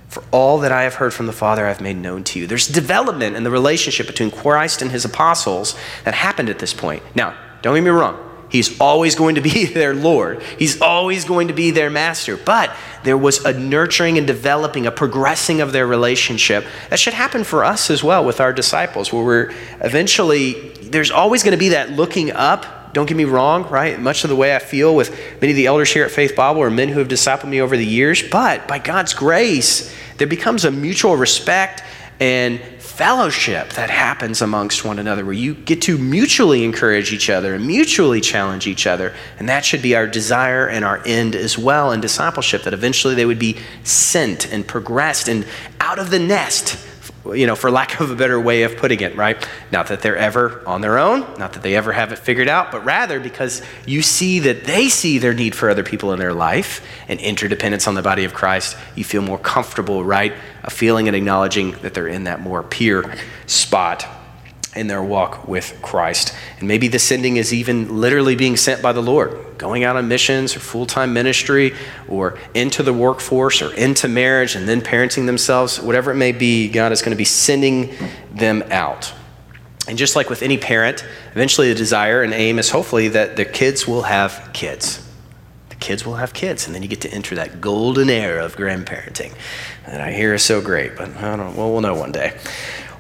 For all that I have heard from the Father, I have made known to you. There's development in the relationship between Christ and his apostles that happened at this point. Now, don't get me wrong. He's always going to be their Lord. He's always going to be their master. But there was a nurturing and developing, a progressing of their relationship that should happen for us as well with our disciples, where we're eventually, there's always going to be that looking up. Don't get me wrong, right? Much of the way I feel with many of the elders here at Faith Bible are men who have discipled me over the years. But by God's grace, there becomes a mutual respect and fellowship that happens amongst one another where you get to mutually encourage each other and mutually challenge each other. And that should be our desire and our end as well in discipleship, that eventually they would be sent and progressed and out of the nest you know, for lack of a better way of putting it, right? Not that they're ever on their own, not that they ever have it figured out, but rather because you see that they see their need for other people in their life and interdependence on the body of Christ, you feel more comfortable, right? A feeling and acknowledging that they're in that more peer spot in their walk with Christ. And maybe the sending is even literally being sent by the Lord, going out on missions or full time ministry or into the workforce or into marriage and then parenting themselves, whatever it may be, God is going to be sending them out. And just like with any parent, eventually the desire and aim is hopefully that the kids will have kids. The kids will have kids, and then you get to enter that golden era of grandparenting that I hear is so great, but I don't know, well, we'll know one day.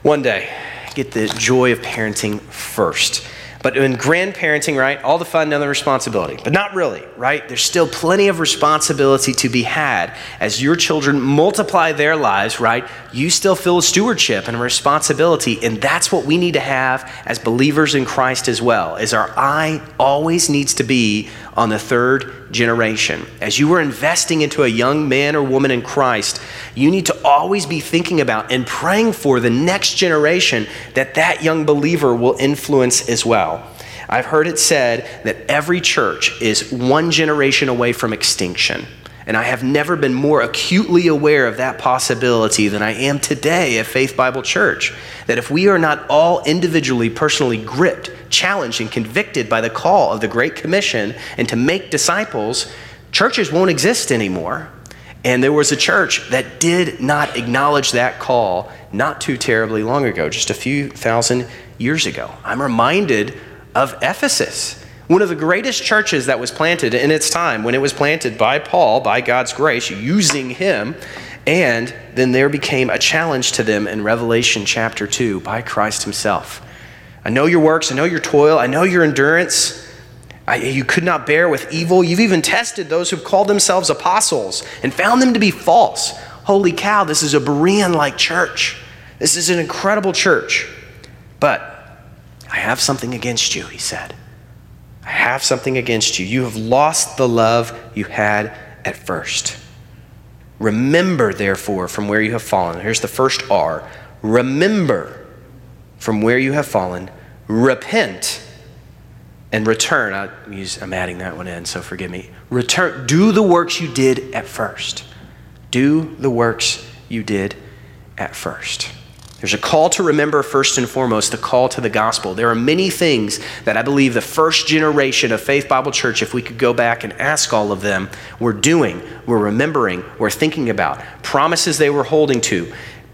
One day get the joy of parenting first. But in grandparenting, right, all the fun and the responsibility, but not really, right? There's still plenty of responsibility to be had. As your children multiply their lives, right, you still feel a stewardship and a responsibility. And that's what we need to have as believers in Christ as well, is our eye always needs to be on the third generation. As you are investing into a young man or woman in Christ, you need to always be thinking about and praying for the next generation that that young believer will influence as well. I've heard it said that every church is one generation away from extinction. And I have never been more acutely aware of that possibility than I am today at Faith Bible Church. That if we are not all individually, personally gripped, challenged, and convicted by the call of the Great Commission and to make disciples, churches won't exist anymore. And there was a church that did not acknowledge that call not too terribly long ago, just a few thousand years ago. I'm reminded of Ephesus one of the greatest churches that was planted in its time, when it was planted by Paul, by God's grace, using him And then there became a challenge to them in Revelation chapter 2 by Christ himself. I know your works, I know your toil, I know your endurance. I, you could not bear with evil. You've even tested those who've called themselves apostles and found them to be false. Holy cow, this is a Berean like church. This is an incredible church. But I have something against you, he said. I have something against you. You have lost the love you had at first. Remember, therefore, from where you have fallen. Here's the first R. Remember from where you have fallen. Repent and return. I am adding that one in, so forgive me. Return. Do the works you did at first. Do the works you did at first. There's a call to remember, first and foremost, the call to the gospel. There are many things that I believe the first generation of Faith Bible Church, if we could go back and ask all of them, were doing, were remembering, were thinking about, promises they were holding to,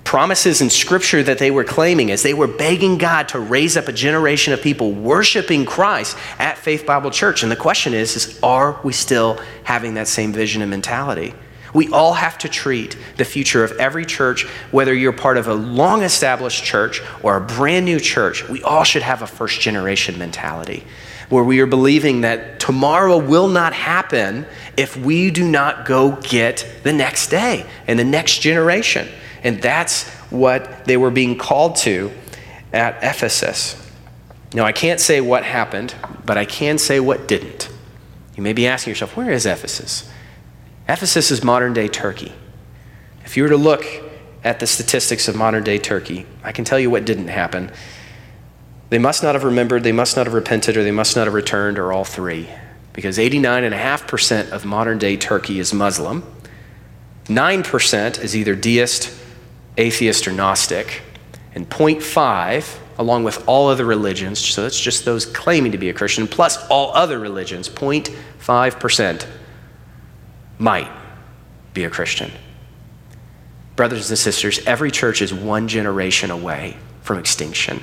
promises in Scripture that they were claiming as they were begging God to raise up a generation of people worshiping Christ at Faith Bible Church. And the question is, is are we still having that same vision and mentality? We all have to treat the future of every church, whether you're part of a long established church or a brand new church, we all should have a first generation mentality where we are believing that tomorrow will not happen if we do not go get the next day and the next generation. And that's what they were being called to at Ephesus. Now, I can't say what happened, but I can say what didn't. You may be asking yourself, where is Ephesus? Ephesus is modern day Turkey. If you were to look at the statistics of modern day Turkey, I can tell you what didn't happen. They must not have remembered, they must not have repented, or they must not have returned, or all three. Because 89.5% of modern day Turkey is Muslim, 9% is either deist, atheist, or Gnostic, and 0.5, along with all other religions, so that's just those claiming to be a Christian, plus all other religions, 0.5% might be a Christian. Brothers and sisters, every church is one generation away from extinction.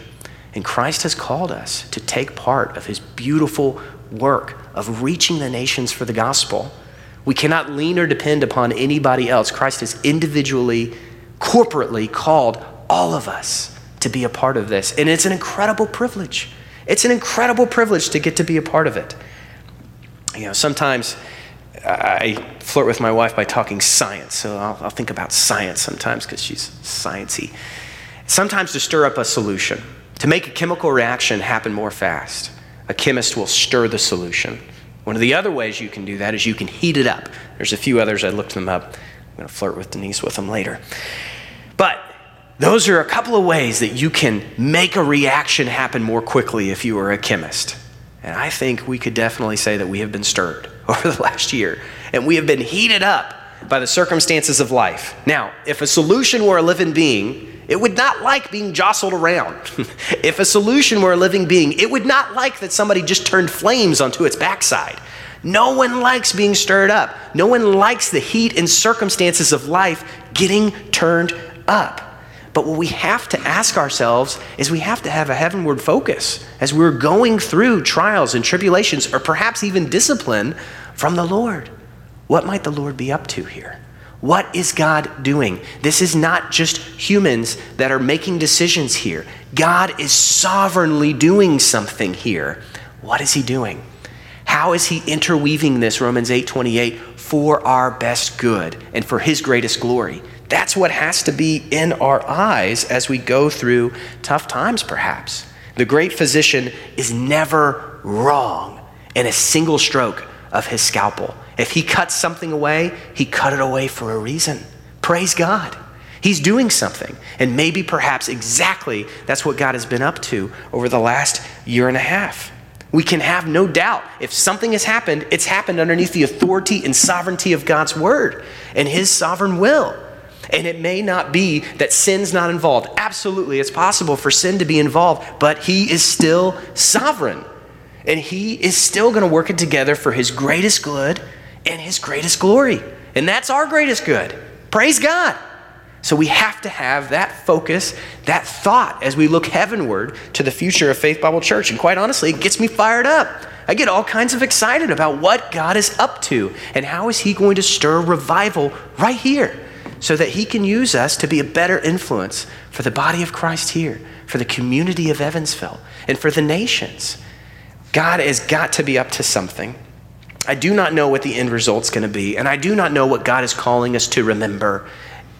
And Christ has called us to take part of his beautiful work of reaching the nations for the gospel. We cannot lean or depend upon anybody else. Christ has individually, corporately called all of us to be a part of this. And it's an incredible privilege. It's an incredible privilege to get to be a part of it. You know, sometimes I flirt with my wife by talking science, so I'll, I'll think about science sometimes because she's sciencey. Sometimes to stir up a solution, to make a chemical reaction happen more fast, a chemist will stir the solution. One of the other ways you can do that is you can heat it up. There's a few others, I looked them up. I'm going to flirt with Denise with them later. But those are a couple of ways that you can make a reaction happen more quickly if you are a chemist. And I think we could definitely say that we have been stirred over the last year, and we have been heated up by the circumstances of life. Now, if a solution were a living being, it would not like being jostled around. if a solution were a living being, it would not like that somebody just turned flames onto its backside. No one likes being stirred up. No one likes the heat and circumstances of life getting turned up. But what we have to ask ourselves is we have to have a heavenward focus as we're going through trials and tribulations, or perhaps even discipline from the Lord. What might the Lord be up to here? What is God doing? This is not just humans that are making decisions here. God is sovereignly doing something here. What is he doing? How is he interweaving this Romans 8:28 for our best good and for his greatest glory? That's what has to be in our eyes as we go through tough times, perhaps. The great physician is never wrong in a single stroke of his scalpel. If he cuts something away, he cut it away for a reason. Praise God. He's doing something. And maybe, perhaps, exactly that's what God has been up to over the last year and a half. We can have no doubt if something has happened, it's happened underneath the authority and sovereignty of God's word and his sovereign will. And it may not be that sin's not involved. Absolutely, it's possible for sin to be involved, but He is still sovereign. And He is still going to work it together for His greatest good and His greatest glory. And that's our greatest good. Praise God. So we have to have that focus, that thought as we look heavenward to the future of Faith Bible Church. And quite honestly, it gets me fired up. I get all kinds of excited about what God is up to and how is He going to stir revival right here so that He can use us to be a better influence for the body of Christ here, for the community of Evansville, and for the nations. God has got to be up to something. I do not know what the end result's going to be, and I do not know what God is calling us to remember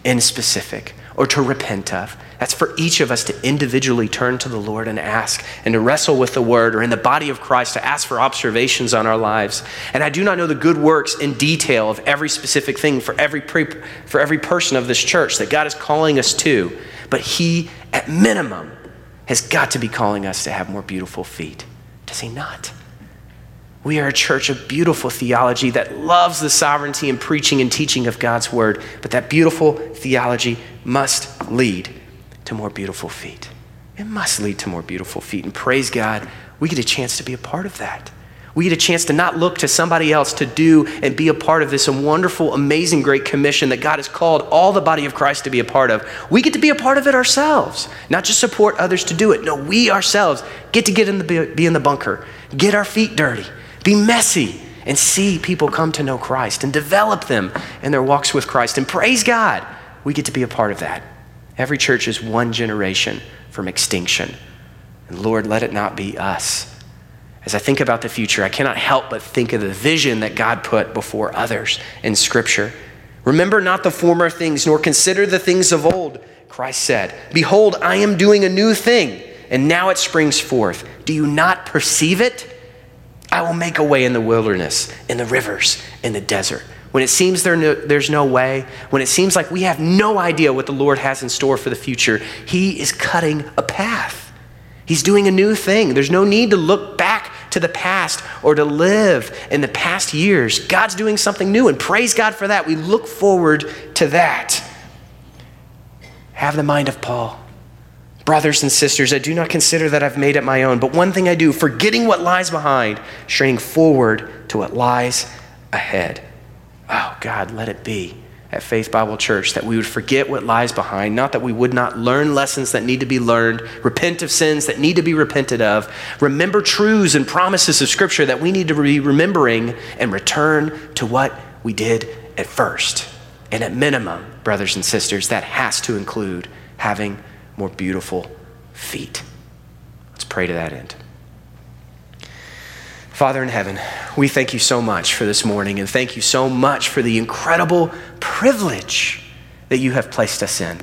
in specific or to repent of. That's for each of us to individually turn to the Lord and ask and to wrestle with the word or in the body of Christ to ask for observations on our lives. And I do not know the good works in detail of every specific thing for every, pre- for every person of this church that God is calling us to, but He, at minimum, has got to be calling us to have more beautiful feet. Does He not? We are a church of beautiful theology that loves the sovereignty and preaching and teaching of God's word, but that beautiful theology must lead to more beautiful feet. It must lead to more beautiful feet. And praise God, we get a chance to be a part of that. We get a chance to not look to somebody else to do and be a part of this wonderful, amazing, great commission that God has called all the body of Christ to be a part of. We get to be a part of it ourselves, not just support others to do it. No, we ourselves get to get in the, be in the bunker, get our feet dirty, be messy, and see people come to know Christ and develop them in their walks with Christ. And praise God, we get to be a part of that. Every church is one generation from extinction. And Lord, let it not be us. As I think about the future, I cannot help but think of the vision that God put before others in Scripture. Remember not the former things, nor consider the things of old. Christ said, Behold, I am doing a new thing, and now it springs forth. Do you not perceive it? I will make a way in the wilderness, in the rivers, in the desert when it seems there no, there's no way, when it seems like we have no idea what the Lord has in store for the future, He is cutting a path. He's doing a new thing. There's no need to look back to the past or to live in the past years. God's doing something new, and praise God for that. We look forward to that. Have the mind of Paul. Brothers and sisters, I do not consider that I've made it my own, but one thing I do, forgetting what lies behind, straining forward to what lies ahead. Oh, God, let it be at Faith Bible Church that we would forget what lies behind, not that we would not learn lessons that need to be learned, repent of sins that need to be repented of, remember truths and promises of Scripture that we need to be remembering, and return to what we did at first. And at minimum, brothers and sisters, that has to include having more beautiful feet. Let's pray to that end. Father in heaven, we thank you so much for this morning and thank you so much for the incredible privilege that you have placed us in.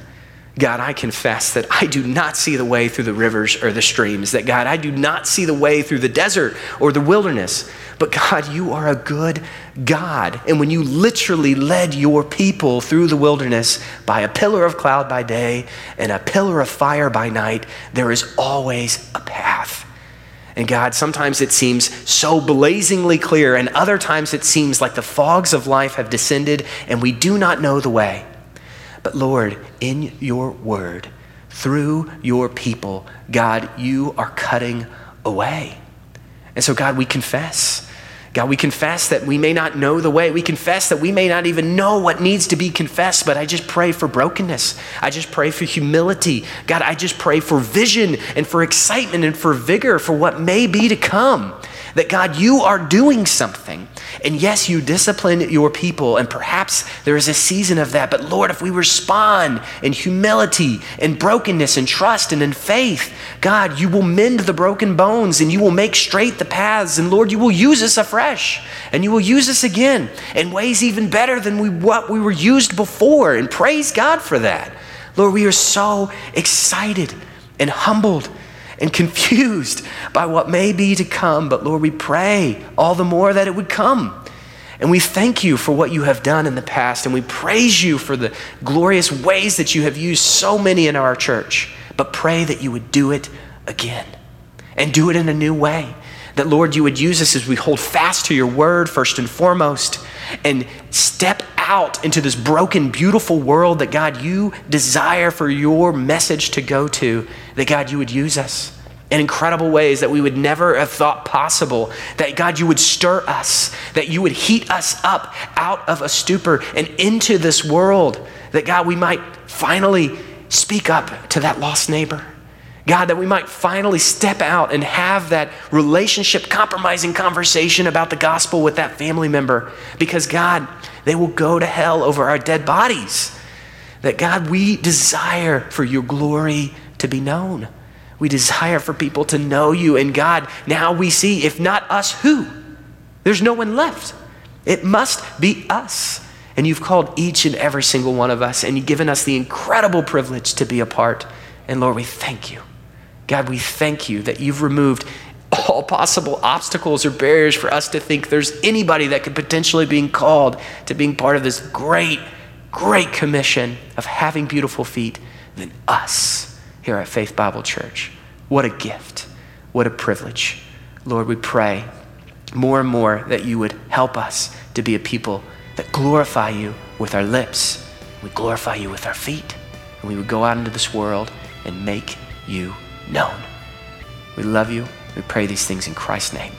God, I confess that I do not see the way through the rivers or the streams, that God, I do not see the way through the desert or the wilderness. But God, you are a good God. And when you literally led your people through the wilderness by a pillar of cloud by day and a pillar of fire by night, there is always a path. And God, sometimes it seems so blazingly clear, and other times it seems like the fogs of life have descended and we do not know the way. But Lord, in your word, through your people, God, you are cutting away. And so, God, we confess God, we confess that we may not know the way. We confess that we may not even know what needs to be confessed, but I just pray for brokenness. I just pray for humility. God, I just pray for vision and for excitement and for vigor for what may be to come. That God, you are doing something. And yes, you discipline your people, and perhaps there is a season of that. But Lord, if we respond in humility and brokenness and trust and in faith, God, you will mend the broken bones and you will make straight the paths. And Lord, you will use us afresh and you will use us again in ways even better than we, what we were used before. And praise God for that. Lord, we are so excited and humbled and confused by what may be to come. But Lord, we pray all the more that it would come. And we thank you for what you have done in the past. And we praise you for the glorious ways that you have used so many in our church. But pray that you would do it again and do it in a new way. That, Lord, you would use us as we hold fast to your word first and foremost and step out into this broken, beautiful world that, God, you desire for your message to go to that God, you would use us in incredible ways that we would never have thought possible. That God, you would stir us, that you would heat us up out of a stupor and into this world. That God, we might finally speak up to that lost neighbor. God, that we might finally step out and have that relationship compromising conversation about the gospel with that family member. Because, God, they will go to hell over our dead bodies. That God, we desire for your glory to be known. We desire for people to know you. And God, now we see, if not us, who? There's no one left. It must be us. And you've called each and every single one of us, and you've given us the incredible privilege to be a part. And Lord, we thank you. God, we thank you that you've removed all possible obstacles or barriers for us to think there's anybody that could potentially be called to being part of this great, great commission of having beautiful feet than us here at Faith Bible Church. What a gift. What a privilege. Lord, we pray more and more that you would help us to be a people that glorify you with our lips. We glorify you with our feet. And we would go out into this world and make you known. We love you. We pray these things in Christ's name.